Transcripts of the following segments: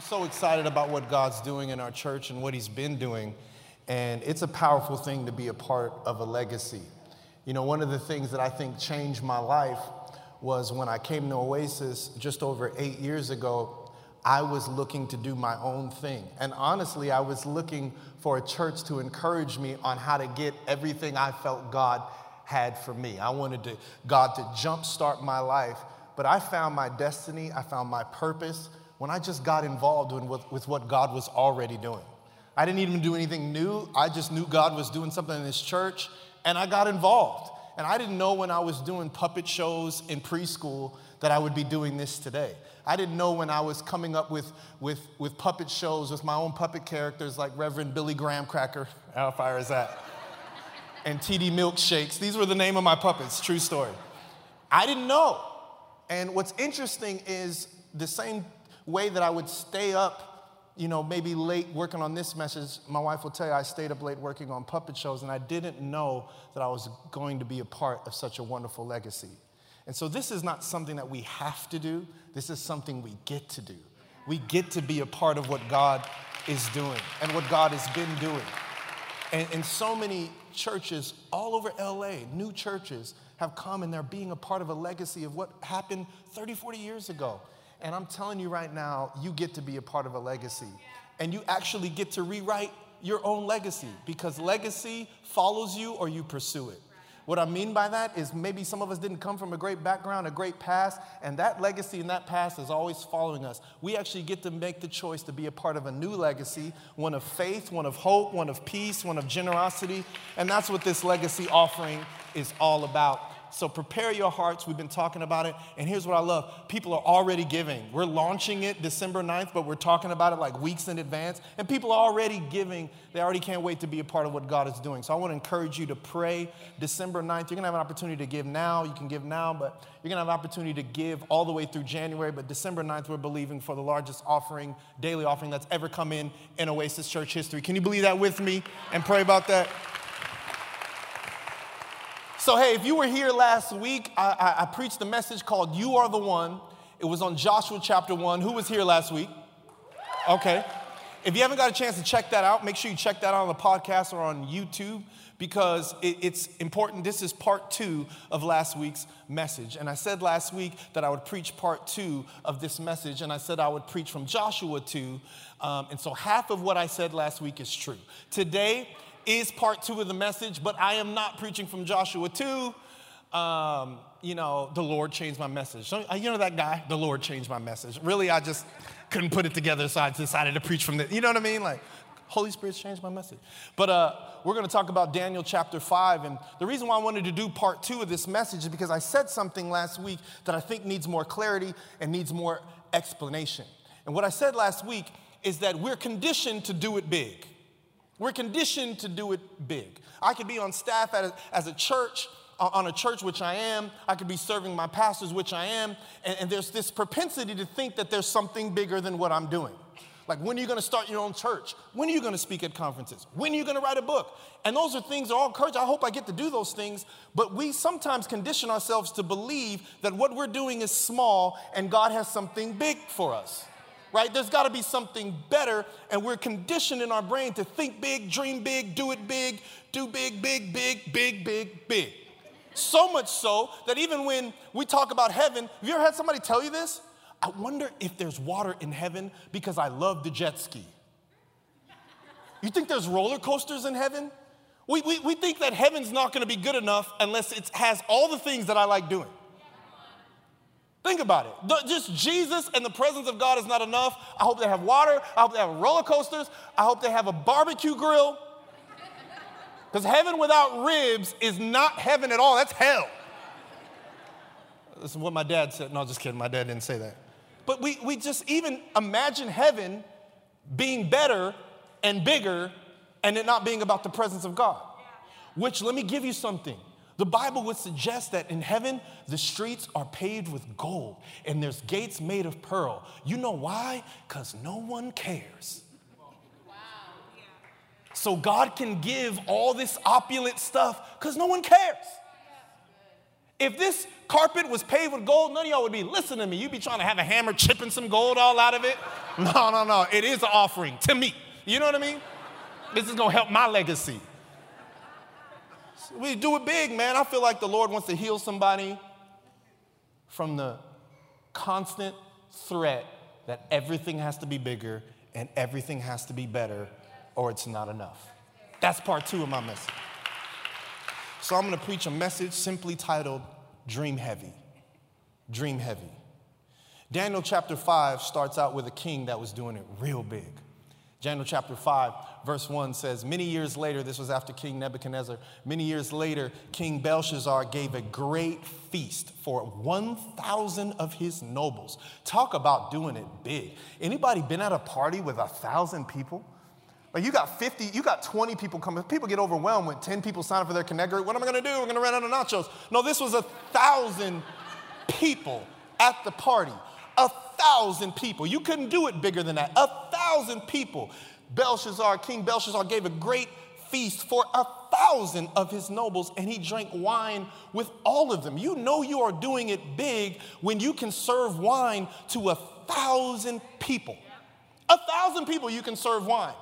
I'm so excited about what God's doing in our church and what He's been doing. And it's a powerful thing to be a part of a legacy. You know, one of the things that I think changed my life was when I came to Oasis just over eight years ago, I was looking to do my own thing. And honestly, I was looking for a church to encourage me on how to get everything I felt God had for me. I wanted to, God to jumpstart my life. But I found my destiny, I found my purpose when I just got involved with, with what God was already doing. I didn't even do anything new. I just knew God was doing something in this church, and I got involved. And I didn't know when I was doing puppet shows in preschool that I would be doing this today. I didn't know when I was coming up with, with, with puppet shows with my own puppet characters like Reverend Billy Graham Cracker, how fire is that? and TD Milkshakes. These were the name of my puppets, true story. I didn't know. And what's interesting is the same way that I would stay up, you know, maybe late working on this message, my wife will tell you I stayed up late working on puppet shows, and I didn't know that I was going to be a part of such a wonderful legacy. And so this is not something that we have to do, this is something we get to do. We get to be a part of what God is doing and what God has been doing. And, and so many churches all over LA, new churches, have come and they're being a part of a legacy of what happened 30, 40 years ago. And I'm telling you right now, you get to be a part of a legacy. And you actually get to rewrite your own legacy because legacy follows you or you pursue it. What I mean by that is maybe some of us didn't come from a great background, a great past, and that legacy and that past is always following us. We actually get to make the choice to be a part of a new legacy, one of faith, one of hope, one of peace, one of generosity, and that's what this legacy offering is all about. So prepare your hearts. We've been talking about it. And here's what I love people are already giving. We're launching it December 9th, but we're talking about it like weeks in advance. And people are already giving. They already can't wait to be a part of what God is doing. So I want to encourage you to pray December 9th. You're going to have an opportunity to give now. You can give now, but you're going to have an opportunity to give all the way through January. But December 9th, we're believing for the largest offering, daily offering that's ever come in in Oasis Church history. Can you believe that with me and pray about that? So, hey, if you were here last week, I, I, I, preached a message called You Are the One. It was on Joshua chapter 1. Who was here last week? Okay. If you haven't got a chance to check that out, make sure you check that out on the podcast or on YouTube because it, it's important. This is part two of last week's message. And I said last week that I would preach part two of this message, and I said I would preach from Joshua 2. Um, and so half of what I said last week is true. Today, is part two of the message, but I am not preaching from Joshua 2. Um, you know, the Lord changed my message. So, uh, you know that guy? The Lord changed my message. Really, I just couldn't put it together, so I decided to preach from the, you know what I mean? Like, Holy Spirit's changed my message. But uh, we're going to talk about Daniel chapter 5. And the reason why I wanted to do part two of this message is because I said something last week that I think needs more clarity and needs more explanation. And what I said last week is that we're conditioned to do it big. We're conditioned to do it big. I could be on staff a, as a church, uh, on a church, which I am. I could be serving my pastors, which I am. And, and there's this propensity to think that there's something bigger than what I'm doing. Like, when are you going to start your own church? When are you going to speak at conferences? When are you going to write a book? And those are things that are all courage. I hope I get to do those things. But we sometimes condition ourselves to believe that what we're doing is small and God has something big for us right? There's got to be something better, and we're conditioned in our brain to think big, dream big, do it big, do big, big, big, big, big, big. So much so that even when we talk about heaven, have you ever had somebody tell you this? I wonder if there's water in heaven because I love the jet ski. You think there's roller coasters in heaven? We, we, we think that heaven's not gonna be good enough unless it has all the things that I like doing. Think about it. Just Jesus and the presence of God is not enough. I hope they have water. I hope they have roller coasters. I hope they have a barbecue grill. Because heaven without ribs is not heaven at all. That's hell. This is what my dad said. No, just kidding. My dad didn't say that. But we, we just even imagine heaven being better and bigger and it not being about the presence of God. Which, let me give you something. The Bible would suggest that in heaven, the streets are paved with gold and there's gates made of pearl. You know why? Because no one cares. So God can give all this opulent stuff because no one cares. If this carpet was paved with gold, none of y'all would be listening to me. You'd be trying to have a hammer chipping some gold all out of it. No, no, no. It is an offering to me. You know what I mean? This is gonna help my legacy. We do it big, man. I feel like the Lord wants to heal somebody from the constant threat that everything has to be bigger and everything has to be better or it's not enough. That's part two of my message. So I'm gonna preach a message simply titled Dream Heavy. Dream Heavy. Daniel chapter 5 starts out with a king that was doing it real big. Daniel chapter 5, verse 1 says, Many years later, this was after King Nebuchadnezzar, many years later, King Belshazzar gave a great feast for 1,000 of his nobles. Talk about doing it big. Anybody been at a party with a thousand people? Like you got 50, you got 20 people coming. People get overwhelmed when 10 people sign up for their connect group. What am I gonna do? We're gonna run out of nachos. No, this was a thousand people at the party. A thousand people. You couldn't do it bigger than that. A thousand people. Belshazzar, King Belshazzar, gave a great feast for a thousand of his nobles, and he drank wine with all of them. You know you are doing it big when you can serve wine to a thousand people. A thousand people you can serve wine.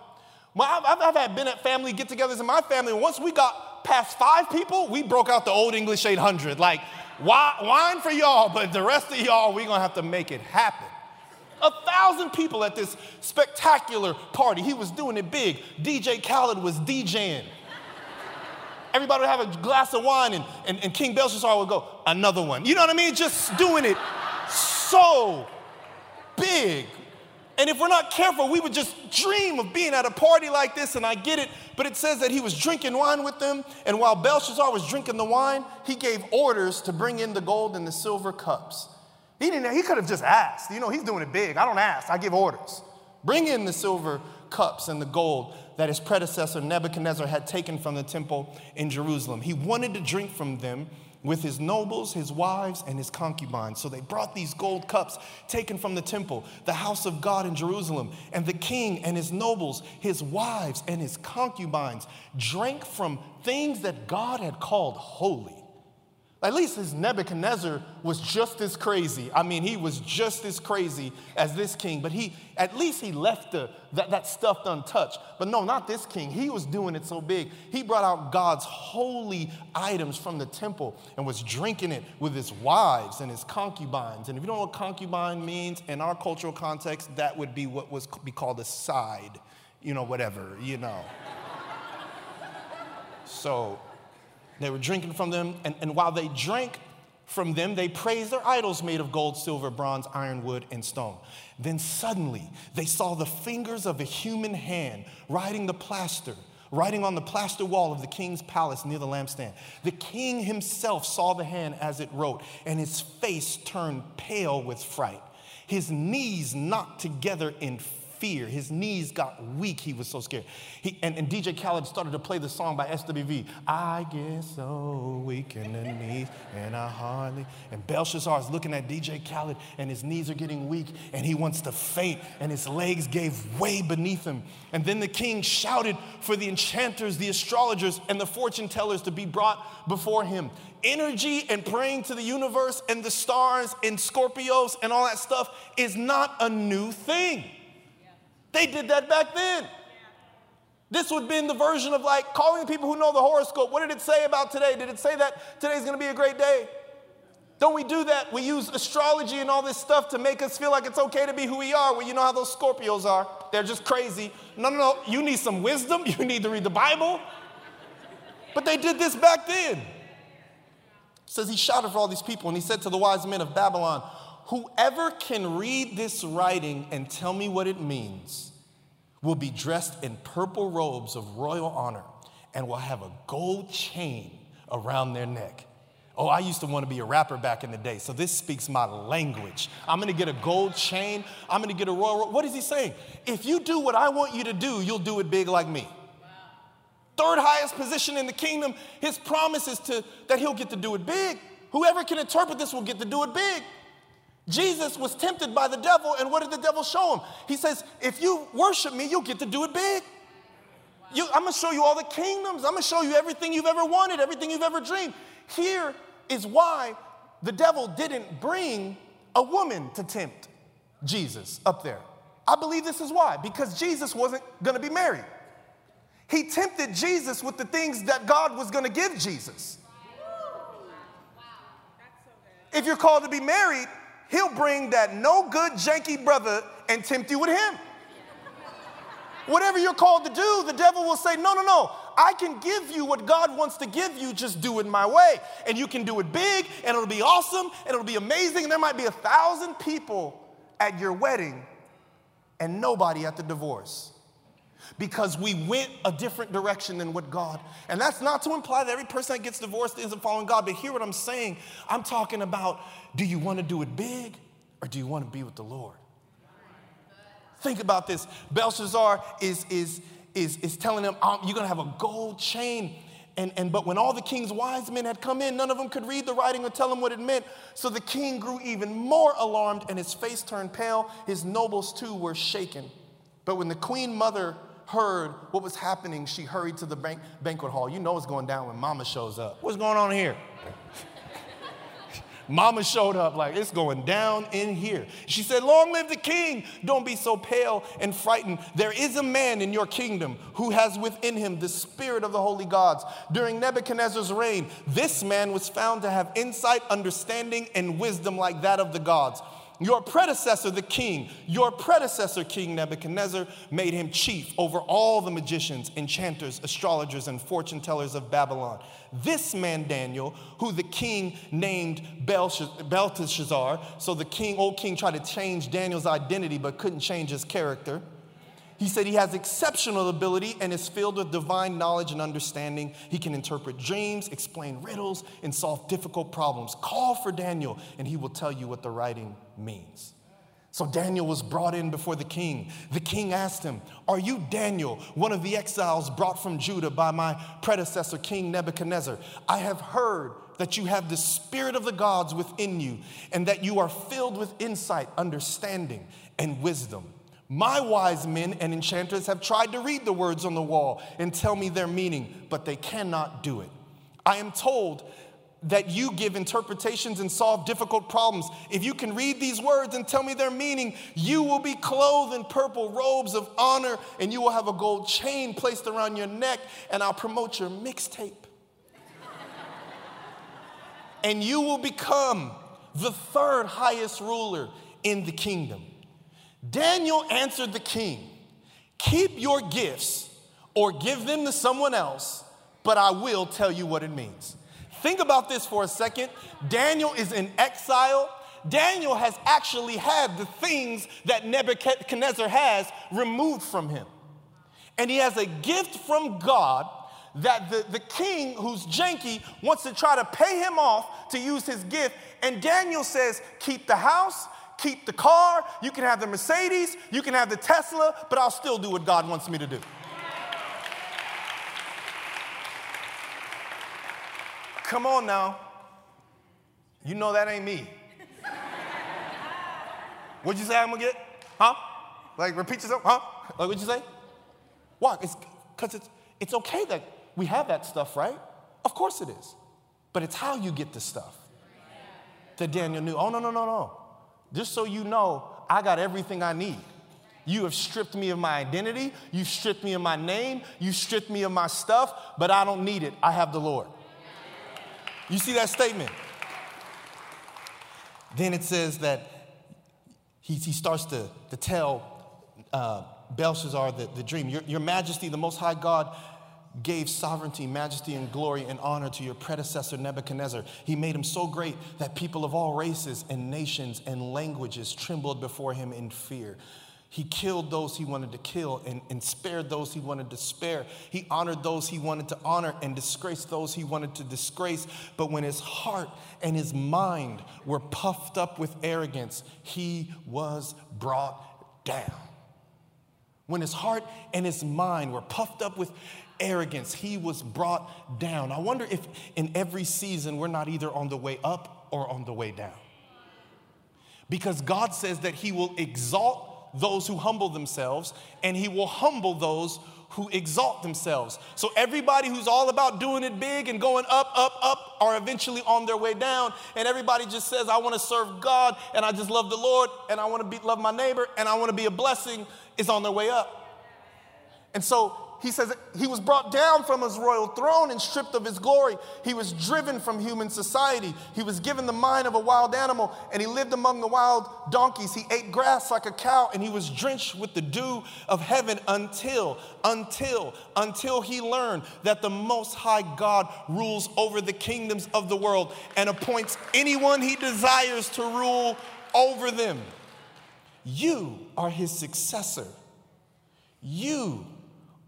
Well, I've, I've had been at family get togethers in my family. Once we got past five people, we broke out the Olde English 800. Like, wine for y'all, but the rest of y'all, we're gonna have to make it happen. A thousand people at this spectacular party. He was doing it big. DJ Khaled was DJing. Everybody would have a glass of wine, and, and, and King Belshazzar would go, another one. You know what I mean? Just doing it so big. And if we're not careful, we would just dream of being at a party like this, and I get it, but it says that he was drinking wine with them, and while Belshazzar was drinking the wine, he gave orders to bring in the gold and the silver cups. He didn't he could have just asked. You know, he's doing it big. I don't ask, I give orders. Bring in the silver cups and the gold that his predecessor Nebuchadnezzar had taken from the temple in Jerusalem. He wanted to drink from them with his nobles, his wives, and his concubines. So they brought these gold cups taken from the temple, the house of God in Jerusalem. And the king and his nobles, his wives, and his concubines drank from things that God had called holy. At least his Nebuchadnezzar was just as crazy. I mean, he was just as crazy as this king, but he at least he left the, that, that stuff untouched. But no, not this king. He was doing it so big. He brought out God's holy items from the temple and was drinking it with his wives and his concubines. And if you don't know what concubine means in our cultural context, that would be what was be called a side, you know, whatever, you know. so they were drinking from them, and, and while they drank from them, they praised their idols made of gold, silver, bronze, iron, wood, and stone. Then suddenly they saw the fingers of a human hand writing the plaster, writing on the plaster wall of the king's palace near the lampstand. The king himself saw the hand as it wrote, and his face turned pale with fright. His knees knocked together in fear. His knees got weak. He was so scared. He, and, and DJ Khaled started to play the song by SWV. I get so weak in the knees, and I hardly. And Belshazzar is looking at DJ Khaled, and his knees are getting weak, and he wants to faint, and his legs gave way beneath him. And then the king shouted for the enchanters, the astrologers, and the fortune tellers to be brought before him energy and praying to the universe and the stars and Scorpios and all that stuff is not a new thing. They did that back then. This would have been the version of like calling people who know the horoscope. What did it say about today? Did it say that today's gonna be a great day? Don't we do that? We use astrology and all this stuff to make us feel like it's okay to be who we are. Well, you know how those Scorpios are. They're just crazy. No, no, no. You need some wisdom. You need to read the Bible. But they did this back then. It says he shouted for all these people and he said to the wise men of Babylon, Whoever can read this writing and tell me what it means will be dressed in purple robes of royal honor and will have a gold chain around their neck. Oh, I used to want to be a rapper back in the day, so this speaks my language. I'm gonna get a gold chain, I'm gonna get a royal. What is he saying? If you do what I want you to do, you'll do it big like me. Third highest position in the kingdom, his promise is to, that he'll get to do it big. Whoever can interpret this will get to do it big. Jesus was tempted by the devil, and what did the devil show him? He says, If you worship me, you'll get to do it big. You, I'm gonna show you all the kingdoms. I'm gonna show you everything you've ever wanted, everything you've ever dreamed. Here, is why the devil didn't bring a woman to tempt Jesus up there. I believe this is why, because Jesus wasn't gonna be married. He tempted Jesus with the things that God was gonna give Jesus. If you're called to be married, he'll bring that no good, janky brother and tempt you with him. Whatever you're called to do, the devil will say, No, no, no. I can give you what God wants to give you, just do it my way. And you can do it big, and it'll be awesome, and it'll be amazing. And there might be a thousand people at your wedding and nobody at the divorce because we went a different direction than what God. And that's not to imply that every person that gets divorced isn't following God, but hear what I'm saying. I'm talking about do you want to do it big or do you want to be with the Lord? Think about this. Belshazzar is, is, is, is telling him, um, You're going to have a gold chain. And, and but when all the king's wise men had come in, none of them could read the writing or tell him what it meant. So the king grew even more alarmed, and his face turned pale. His nobles too were shaken. But when the queen mother heard what was happening, she hurried to the bank, banquet hall. You know what's going down when mama shows up. What's going on here? Mama showed up like it's going down in here. She said, Long live the king. Don't be so pale and frightened. There is a man in your kingdom who has within him the spirit of the holy gods. During Nebuchadnezzar's reign, this man was found to have insight, understanding, and wisdom like that of the gods. Your predecessor, the king, your predecessor, King Nebuchadnezzar, made him chief over all the magicians, enchanters, astrologers, and fortune tellers of Babylon. This man, Daniel, who the king named Belteshazzar, so the king, old king, tried to change Daniel's identity but couldn't change his character. He said he has exceptional ability and is filled with divine knowledge and understanding. He can interpret dreams, explain riddles, and solve difficult problems. Call for Daniel, and he will tell you what the writing means. So Daniel was brought in before the king. The king asked him, Are you Daniel, one of the exiles brought from Judah by my predecessor, King Nebuchadnezzar? I have heard that you have the spirit of the gods within you, and that you are filled with insight, understanding, and wisdom. My wise men and enchanters have tried to read the words on the wall and tell me their meaning, but they cannot do it. I am told that you give interpretations and solve difficult problems. If you can read these words and tell me their meaning, you will be clothed in purple robes of honor and you will have a gold chain placed around your neck, and I'll promote your mixtape. and you will become the third highest ruler in the kingdom. Daniel answered the king, Keep your gifts or give them to someone else, but I will tell you what it means. Think about this for a second. Daniel is in exile. Daniel has actually had the things that Nebuchadnezzar has removed from him. And he has a gift from God that the, the king, who's janky, wants to try to pay him off to use his gift. And Daniel says, Keep the house, keep the car, you can have the Mercedes, you can have the Tesla, but I'll still do what God wants me to do. Come on now. You know that ain't me. What'd you say I'm gonna get? Huh? Like repeat yourself? Huh? Like what'd you say? Why? It's because it's it's okay that we have that stuff, right? Of course it is. But it's how you get the stuff that Daniel knew. Oh no, no, no, no. Just so you know, I got everything I need. You have stripped me of my identity, You've stripped me of my name, You've stripped me of my stuff, but I don't need it. I have the Lord. You see that statement? Then it says that he, he starts to, to tell uh, Belshazzar the, the dream. Your, your majesty, the Most High God, gave sovereignty, majesty, and glory and honor to your predecessor Nebuchadnezzar. He made him so great that people of all races and nations and languages trembled before him in fear. He killed those he wanted to kill and, and spared those he wanted to spare. He honored those he wanted to honor and disgraced those he wanted to disgrace. But when his heart and his mind were puffed up with arrogance, he was brought down. When his heart and his mind were puffed up with arrogance, he was brought down. I wonder if in every season we're not either on the way up or on the way down. Because God says that he will exalt those who humble themselves, and he will humble those who exalt themselves. So everybody who's all about doing it big and going up, up, up are eventually on their way down. And everybody just says, I want to serve God and I just love the Lord and I want to be, love my neighbor and I want to be a blessing is on their way up. And so he says he was brought down from his royal throne and stripped of his glory. He was driven from human society. He was given the mind of a wild animal, and he lived among the wild donkeys. He ate grass like a cow, and he was drenched with the dew of heaven until, until, until he learned that the Most High God rules over the kingdoms of the world and appoints anyone he desires to rule over them. You are his successor. You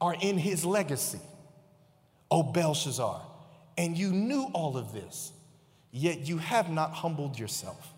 are in his legacy, O Belshazzar. And you knew all of this, yet you have not humbled yourself.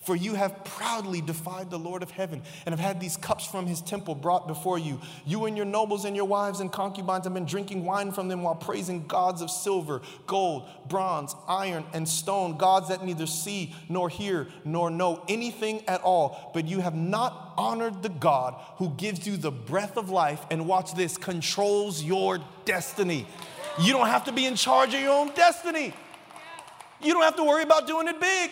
For you have proudly defied the Lord of heaven and have had these cups from his temple brought before you. You and your nobles and your wives and concubines have been drinking wine from them while praising gods of silver, gold, bronze, iron, and stone, gods that neither see nor hear nor know anything at all. But you have not honored the God who gives you the breath of life and watch this, controls your destiny. You don't have to be in charge of your own destiny. You don't have to worry about doing it big.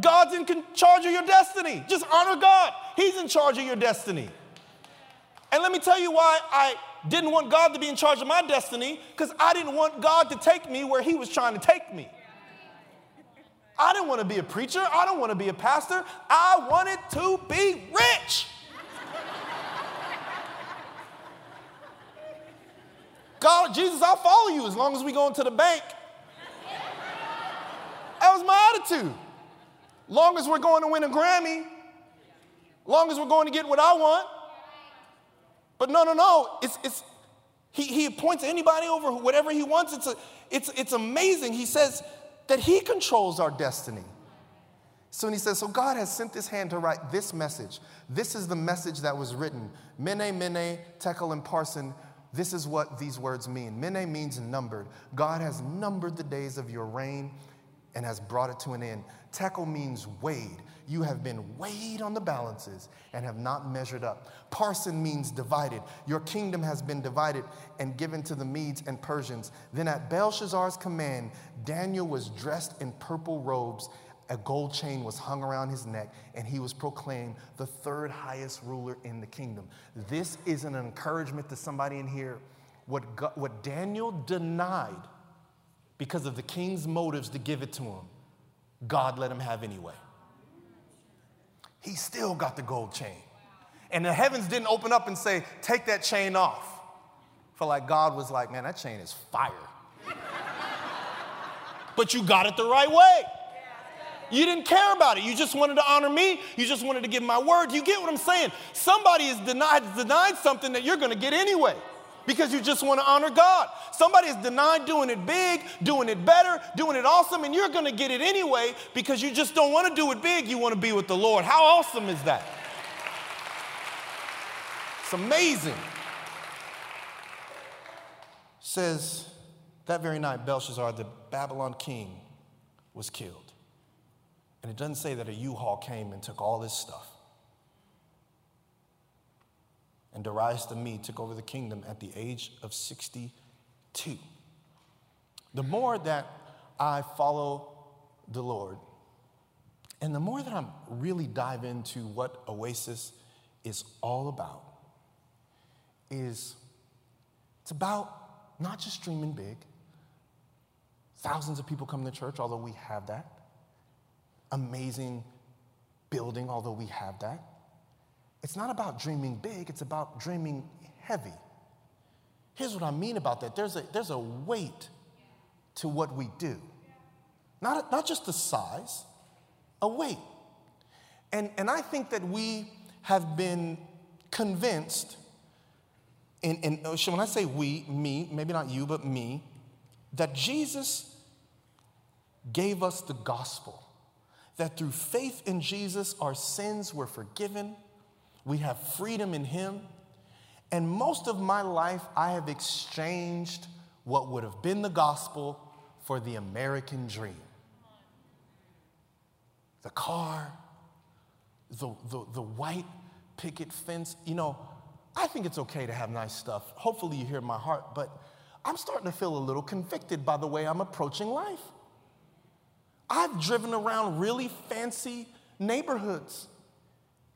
God's in charge of your destiny. Just honor God. He's in charge of your destiny. And let me tell you why I didn't want God to be in charge of my destiny, because I didn't want God to take me where He was trying to take me. I didn't want to be a preacher. I don't want to be a pastor. I wanted to be rich. God, Jesus, I'll follow you as long as we go into the bank. That was my attitude. Long as we're going to win a Grammy, long as we're going to get what I want. But no, no, no. It's, it's, he, he appoints anybody over whatever he wants. It's, a, it's, it's amazing. He says that he controls our destiny. So he says, So God has sent this hand to write this message. This is the message that was written. Mene, Mene, Tekel, and Parsin. This is what these words mean. Mene means numbered. God has numbered the days of your reign and has brought it to an end. Tekel means weighed. You have been weighed on the balances and have not measured up. Parsin means divided. Your kingdom has been divided and given to the Medes and Persians. Then at Belshazzar's command, Daniel was dressed in purple robes. A gold chain was hung around his neck, and he was proclaimed the third highest ruler in the kingdom. This is an encouragement to somebody in here. What, God, what Daniel denied because of the king's motives to give it to him, God let him have anyway. He still got the gold chain. And the heavens didn't open up and say, Take that chain off. For like God was like, Man, that chain is fire. but you got it the right way. You didn't care about it. You just wanted to honor me. You just wanted to give my word. You get what I'm saying? Somebody has denied, denied something that you're going to get anyway because you just want to honor God. Somebody is denied doing it big, doing it better, doing it awesome, and you're going to get it anyway because you just don't want to do it big. You want to be with the Lord. How awesome is that? It's amazing. Says that very night, Belshazzar, the Babylon king, was killed. And it doesn't say that a U Haul came and took all this stuff and Darius the Mede took over the kingdom at the age of 62. The more that I follow the Lord, and the more that I'm really dive into what Oasis is all about, is it's about not just dreaming big. Thousands of people come to church, although we have that. Amazing building, although we have that. It's not about dreaming big, it's about dreaming heavy. Here's what I mean about that there's a, there's a weight to what we do, not, not just the size, a weight. And, and I think that we have been convinced, oh, and, and when I say we, me, maybe not you, but me, that Jesus gave us the gospel. That through faith in Jesus, our sins were forgiven we have freedom in Him. And most of my life, I have exchanged what would have been the gospel for the American dream. The car, the, the, the white picket fence. You know, I think it's okay to have nice stuff. Hopefully, you hear my heart, but I'm starting to feel a little convicted by the way I'm approaching life. I've driven around really fancy neighborhoods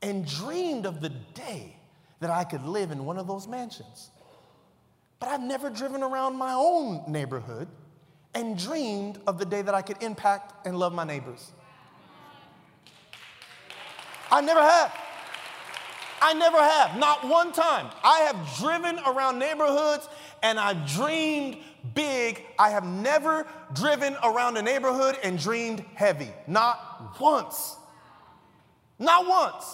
and dreamed of the day that I could live in one of those mansions. But I've never driven around my own neighborhood and dreamed of the day that I could impact and love my neighbors. I never have. I never have, not one time. I have driven around neighborhoods and I've dreamed big. I have never driven around a neighborhood and dreamed heavy. Not once. Not once.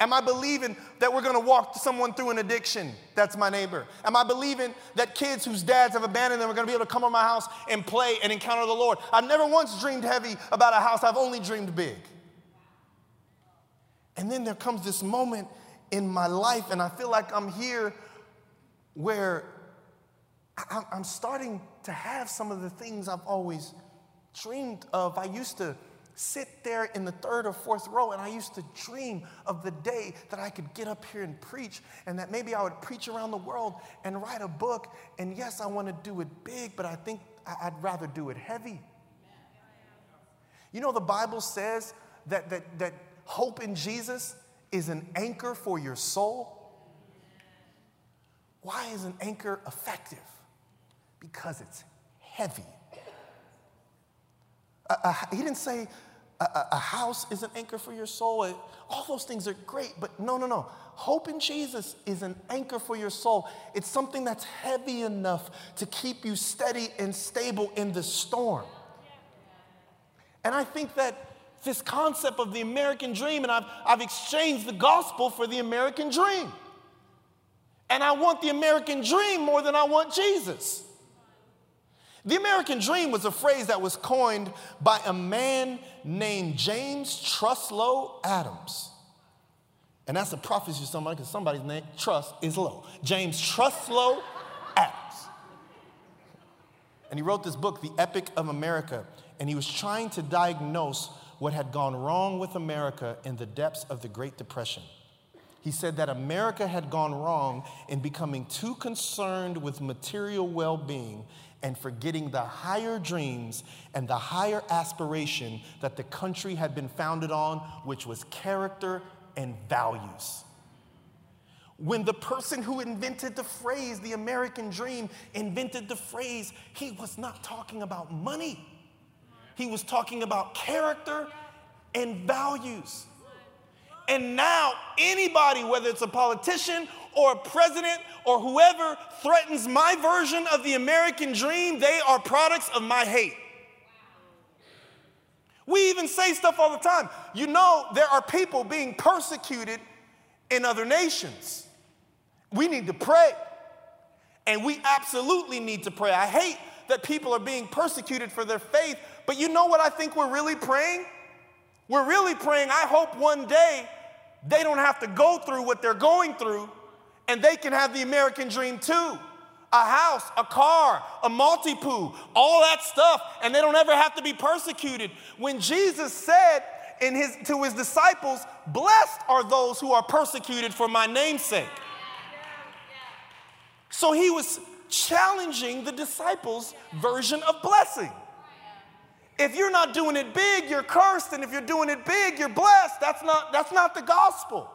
Am I believing that we're gonna walk someone through an addiction? That's my neighbor. Am I believing that kids whose dads have abandoned them are gonna be able to come to my house and play and encounter the Lord? I've never once dreamed heavy about a house, I've only dreamed big. And then there comes this moment in my life, and I feel like I'm here where I'm starting to have some of the things I've always dreamed of. I used to sit there in the third or fourth row and I used to dream of the day that I could get up here and preach and that maybe I would preach around the world and write a book. And yes, I want to do it big, but I think I'd rather do it heavy. You know, the Bible says that, that, that hope in Jesus is an anchor for your soul. Why is an anchor effective? Because it's heavy. Uh, uh, he didn't say a, a, house is an anchor for your soul. All those things are great, but no, no, no. Hope in Jesus is an anchor for your soul. It's something that's heavy enough to keep you steady and stable in the storm. And I think that this concept of the American dream, and I've, I've exchanged the gospel for the American dream. And I want the American dream more than I want Jesus. The American dream was a phrase that was coined by a man named James Truslow Adams. And that's a prophecy to somebody because somebody's name, trust, is low. James Truslow Adams. And he wrote this book, The Epic of America, and he was trying to diagnose what had gone wrong with America in the depths of the Great Depression. He said that America had gone wrong in becoming too concerned with material well being and forgetting the higher dreams and the higher aspiration that the country had been founded on, which was character and values. When the person who invented the phrase, the American dream, invented the phrase, he was not talking about money. He was talking about character and values. And now, anybody, whether it's a politician or a president or whoever threatens my version of the American dream, they are products of my hate. We even say stuff all the time. You know, there are people being persecuted in other nations. We need to pray. And we absolutely need to pray. I hate that people are being persecuted for their faith but you know what I think we're really praying? We're really praying, I hope one day they don't have to go through what they're going through and they can have the American dream too. A house, a car, a multi-poo, all that stuff, and they don't ever have to be persecuted. When Jesus said in his, to his disciples, Blessed are those who are persecuted for my name's sake. So he was challenging the disciples' version of blessing. If you're not doing it big, you're cursed. And if you're doing it big, you're blessed. That's not, that's not the gospel.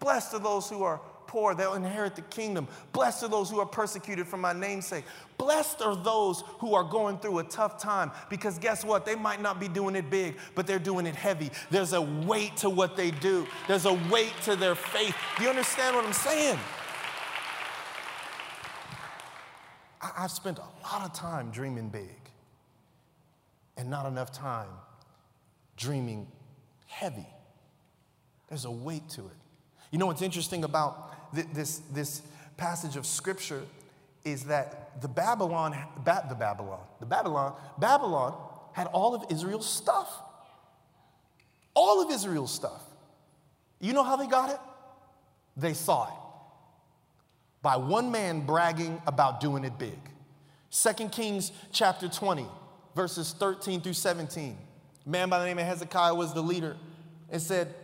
Blessed are those who are poor, they'll inherit the kingdom. Blessed are those who are persecuted for my namesake. Blessed are those who are going through a tough time because guess what? They might not be doing it big, but they're doing it heavy. There's a weight to what they do, there's a weight to their faith. Do you understand what I'm saying? I've spent a lot of time dreaming big and not enough time dreaming heavy. There's a weight to it. You know what's interesting about th- this, this passage of scripture is that the Babylon, ba- the Babylon, the Babylon, Babylon had all of Israel's stuff. All of Israel's stuff. You know how they got it? They saw it by one man bragging about doing it big. 2 Kings chapter 20 verses 13 through 17. A man by the name of Hezekiah was the leader and said,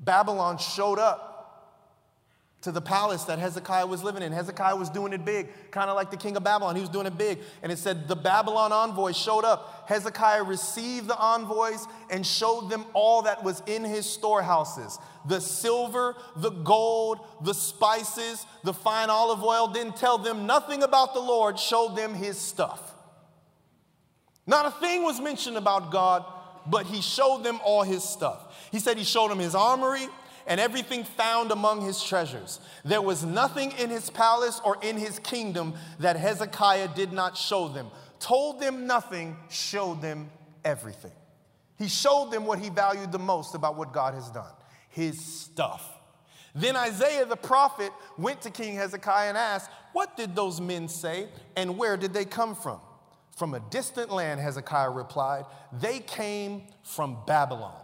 Babylon showed up to the palace that Hezekiah was living in. Hezekiah was doing it big, kind of like the king of Babylon. He was doing it big. And it said the Babylon envoys showed up. Hezekiah received the envoys and showed them all that was in his storehouses the silver, the gold, the spices, the fine olive oil. Didn't tell them nothing about the Lord, showed them his stuff. Not a thing was mentioned about God, but he showed them all his stuff. He said he showed them his armory, and everything found among his treasures. There was nothing in his palace or in his kingdom that Hezekiah did not show them. Told them nothing, showed them everything. He showed them what he valued the most about what God has done his stuff. Then Isaiah the prophet went to King Hezekiah and asked, What did those men say and where did they come from? From a distant land, Hezekiah replied, They came from Babylon.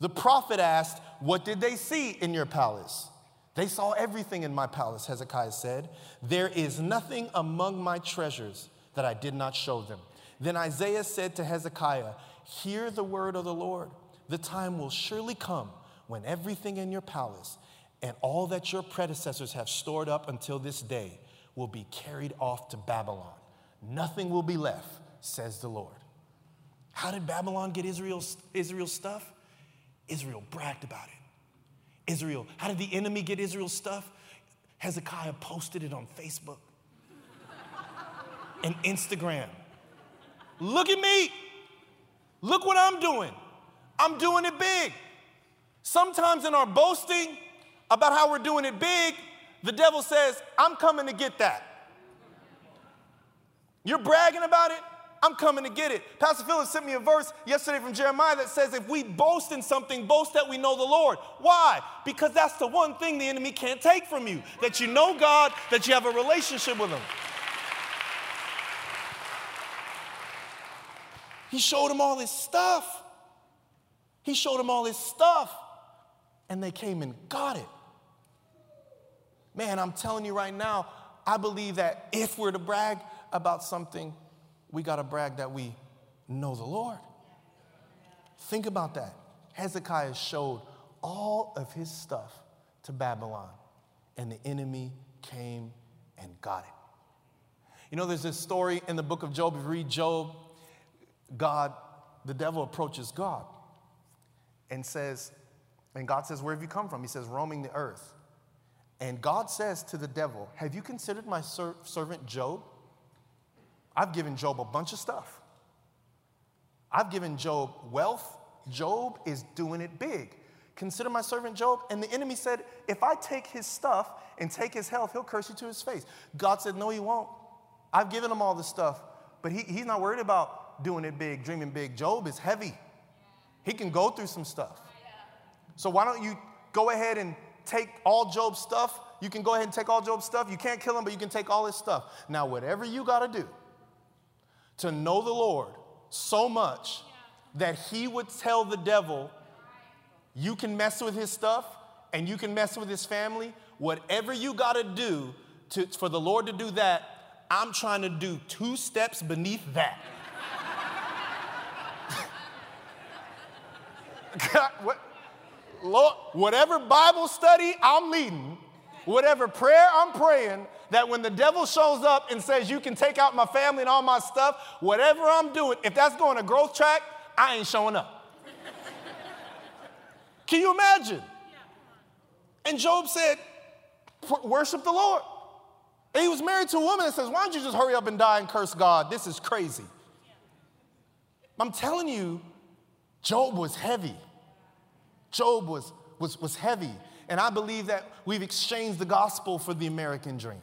The prophet asked, What did they see in your palace? They saw everything in my palace, Hezekiah said. There is nothing among my treasures that I did not show them. Then Isaiah said to Hezekiah, Hear the word of the Lord. The time will surely come when everything in your palace and all that your predecessors have stored up until this day will be carried off to Babylon. Nothing will be left, says the Lord. How did Babylon get Israel's, Israel's stuff? Israel bragged about it. Israel, how did the enemy get Israel's stuff? Hezekiah posted it on Facebook and Instagram. Look at me. Look what I'm doing. I'm doing it big. Sometimes in our boasting about how we're doing it big, the devil says, I'm coming to get that. You're bragging about it, I'm coming to get it. Pastor Phillips sent me a verse yesterday from Jeremiah that says, if we boast in something, boast that we know the Lord. Why? Because that's the one thing the enemy can't take from you that you know God, that you have a relationship with Him. He showed him all his stuff. He showed him all his stuff, and they came and got it. Man, I'm telling you right now, I believe that if we're to brag about something, we got to brag that we know the Lord. Think about that. Hezekiah showed all of his stuff to Babylon, and the enemy came and got it. You know, there's this story in the book of Job. If you read Job, God, the devil approaches God and says, and God says, Where have you come from? He says, Roaming the earth. And God says to the devil, Have you considered my ser- servant Job? I've given Job a bunch of stuff. I've given Job wealth. Job is doing it big. Consider my servant Job. And the enemy said, If I take his stuff and take his health, he'll curse you to his face. God said, No, he won't. I've given him all this stuff, but he, he's not worried about doing it big, dreaming big. Job is heavy, he can go through some stuff. So why don't you go ahead and take all Job's stuff? You can go ahead and take all Job's stuff. You can't kill him, but you can take all his stuff. Now, whatever you got to do, to know the Lord so much that he would tell the devil, you can mess with his stuff and you can mess with his family. Whatever you got to do for the Lord to do that, I'm trying to do two steps beneath that. God, what, Lord, whatever Bible study I'm leading, whatever prayer I'm praying, that when the devil shows up and says, You can take out my family and all my stuff, whatever I'm doing, if that's going to growth track, I ain't showing up. can you imagine? And Job said, Worship the Lord. And he was married to a woman that says, Why don't you just hurry up and die and curse God? This is crazy. I'm telling you, Job was heavy. Job was, was, was heavy. And I believe that we've exchanged the gospel for the American dream.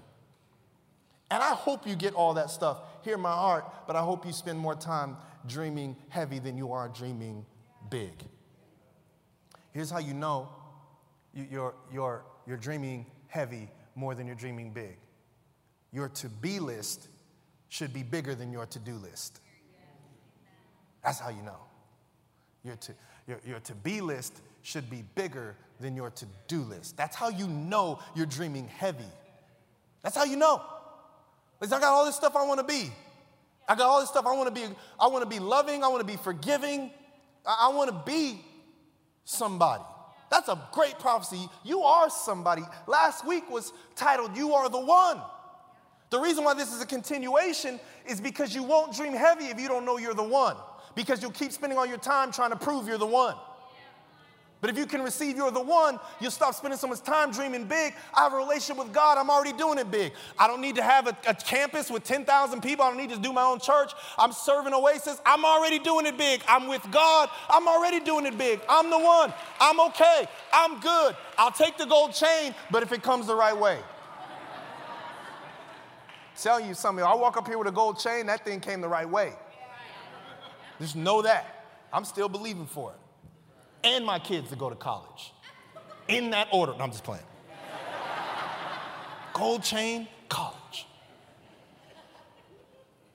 And I hope you get all that stuff. Hear my heart, but I hope you spend more time dreaming heavy than you are dreaming big. Here's how you know you're, you're, you're dreaming heavy more than you're dreaming big. Your to be list should be bigger than your to do list. That's how you know. Your to, your, your to be list should be bigger than your to do list. That's how you know you're dreaming heavy. That's how you know. Because I got all this stuff I want to be. I got all this stuff I want to be. I want to be loving. I want to be forgiving. I, I want to be somebody. That's a great prophecy. You are somebody. Last week was titled, You Are the One. The reason why this is a continuation is because you won't dream heavy if you don't know you're the one, because you'll keep spending all your time trying to prove you're the one. But if you can receive you're the one, you'll stop spending so much time dreaming big. I have a relationship with God, I'm already doing it big. I don't need to have a, a campus with 10,000 people, I don't need to do my own church. I'm serving Oasis, I'm already doing it big. I'm with God, I'm already doing it big. I'm the one, I'm okay, I'm good. I'll take the gold chain, but if it comes the right way. Tell you something, I walk up here with a gold chain, that thing came the right way. Just know that. I'm still believing for it and my kids to go to college. In that order. No, I'm just playing. Gold chain, college.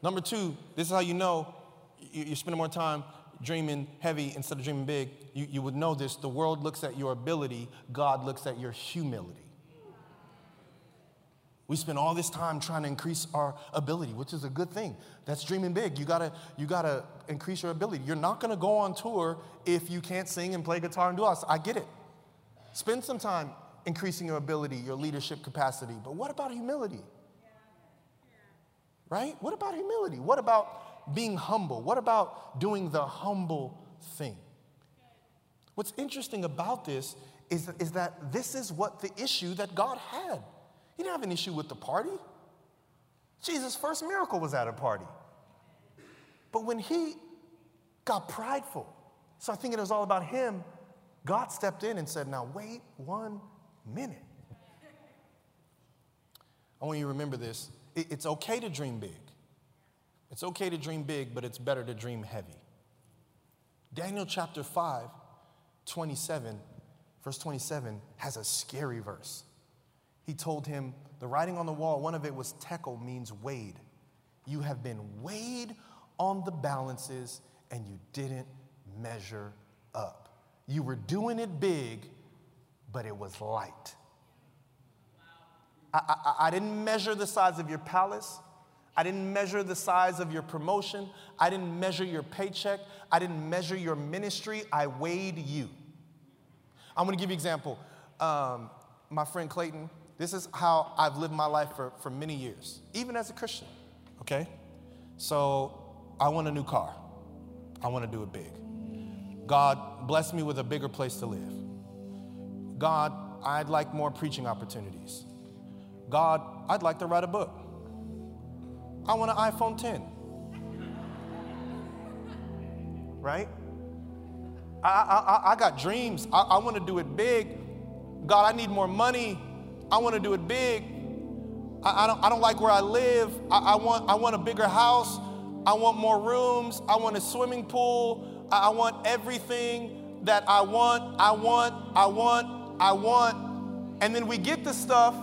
Number two, this is how you know you're spending more time dreaming heavy instead of dreaming big. You, you would know this. The world looks at your ability, God looks at your humility. We spend all this time trying to increase our ability, which is a good thing. That's dreaming big. You gotta, you gotta increase your ability. You're not gonna go on tour if you can't sing and play guitar and do all. I get it. Spend some time increasing your ability, your leadership capacity. But what about humility? Right? What about humility? What about being humble? What about doing the humble thing? What's interesting about this is, is that this is what the issue that God had. He didn't have an issue with the party. Jesus' first miracle was at a party. But when he got prideful, started thinking it was all about him, God stepped in and said, Now wait one minute. I want you to remember this. It's okay to dream big. It's okay to dream big, but it's better to dream heavy. Daniel chapter 5, 27, verse 27 has a scary verse he told him, the writing on the wall, one of it was tekel, means weighed. You have been weighed on the balances and you didn't measure up. You were doing it big, but it was light. I, I, I, didn't measure the size of your palace. I didn't measure the size of your promotion. I didn't measure your paycheck. I didn't measure your ministry. I weighed you. I'm gonna give you an example. Um, my friend Clayton, this is how I've lived my life for, for many years, even as a Christian, okay? So I want a new car. I want to do it big. God, bless me with a bigger place to live. God, I'd like more preaching opportunities. God, I'd like to write a book. I want an iPhone 10. Right? I, I, I got dreams. I, I want to do it big. God, I need more money. I want to do it big. I, I, don't, I don't like where I live. I, I, want, I want a bigger house. I want more rooms. I want a swimming pool. I, I want everything that I want, I want, I want, I want. And then we get the stuff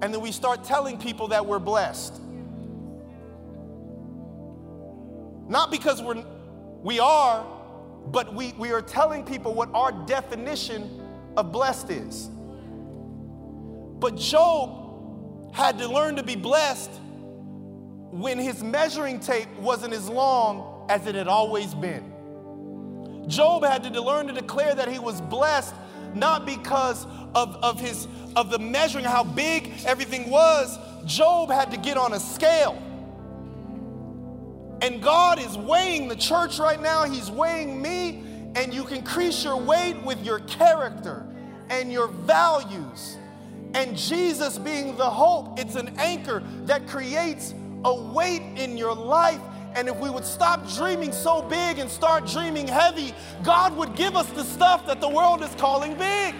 and then we start telling people that we're blessed. Not because we're, we are, but we, we are telling people what our definition of blessed is. But Job had to learn to be blessed when his measuring tape wasn't as long as it had always been. Job had to learn to declare that he was blessed not because of, of his of the measuring how big everything was. Job had to get on a scale. And God is weighing the church right now. He's weighing me, and you can increase your weight with your character and your values and Jesus being the hope, it's an anchor that creates a weight in your life. And if we would stop dreaming so big and start dreaming heavy, God would give us the stuff that the world is calling big.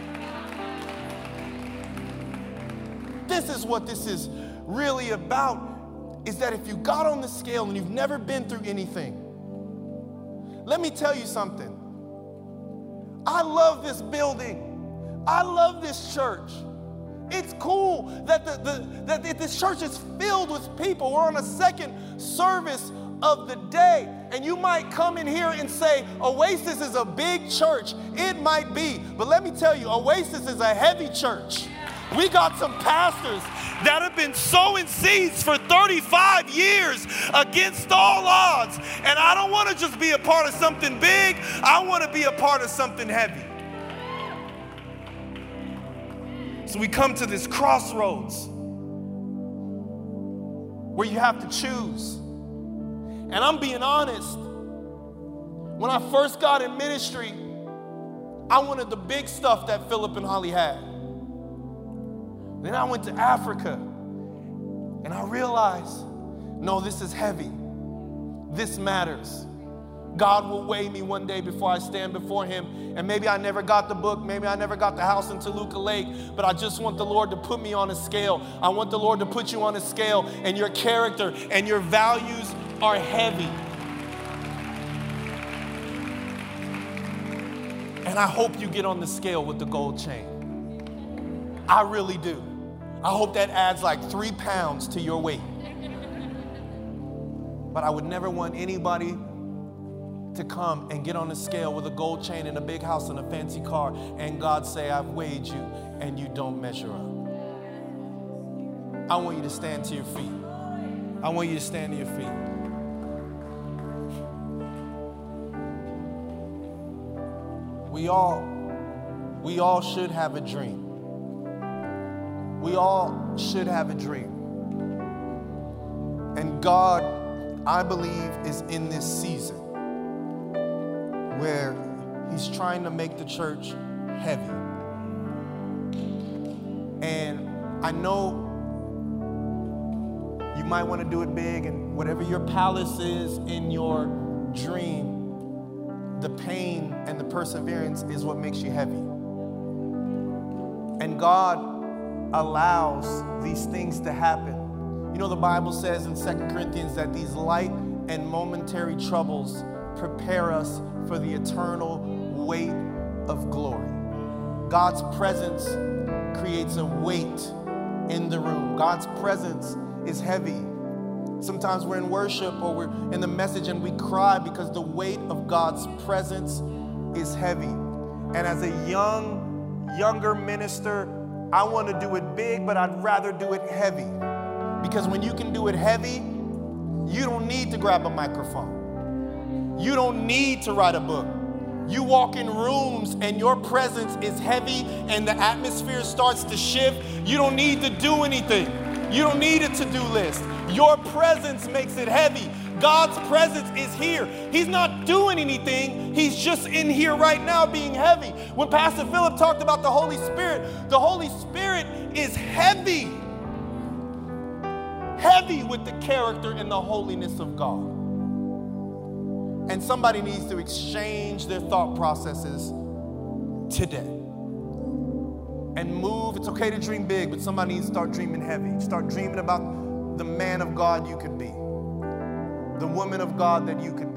This is what this is really about is that if you got on the scale and you've never been through anything, let me tell you something. I love this building. I love this church. It's cool that, the, the, that this church is filled with people. We're on a second service of the day. And you might come in here and say, Oasis is a big church. It might be. But let me tell you, Oasis is a heavy church. We got some pastors that have been sowing seeds for 35 years against all odds. And I don't want to just be a part of something big, I want to be a part of something heavy. So we come to this crossroads where you have to choose. And I'm being honest. When I first got in ministry, I wanted the big stuff that Philip and Holly had. Then I went to Africa and I realized no, this is heavy. This matters. God will weigh me one day before I stand before Him. And maybe I never got the book, maybe I never got the house in Toluca Lake, but I just want the Lord to put me on a scale. I want the Lord to put you on a scale, and your character and your values are heavy. And I hope you get on the scale with the gold chain. I really do. I hope that adds like three pounds to your weight. But I would never want anybody to come and get on the scale with a gold chain and a big house and a fancy car, and God say, I've weighed you, and you don't measure up. I want you to stand to your feet. I want you to stand to your feet. We all, we all should have a dream. We all should have a dream. And God, I believe, is in this season where He's trying to make the church heavy. And I know you might want to do it big, and whatever your palace is in your dream, the pain and the perseverance is what makes you heavy. And God allows these things to happen. You know, the Bible says in Second Corinthians that these light and momentary troubles prepare us for the eternal weight of glory. God's presence creates a weight in the room. God's presence is heavy. Sometimes we're in worship or we're in the message and we cry because the weight of God's presence is heavy. And as a young, younger minister, I want to do it big, but I'd rather do it heavy. Because when you can do it heavy, you don't need to grab a microphone. You don't need to write a book. You walk in rooms and your presence is heavy and the atmosphere starts to shift. You don't need to do anything. You don't need a to do list. Your presence makes it heavy. God's presence is here. He's not doing anything, He's just in here right now being heavy. When Pastor Philip talked about the Holy Spirit, the Holy Spirit is heavy. Heavy with the character and the holiness of God. And somebody needs to exchange their thought processes today and move. It's okay to dream big, but somebody needs to start dreaming heavy. Start dreaming about the man of God you could be, the woman of God that you could.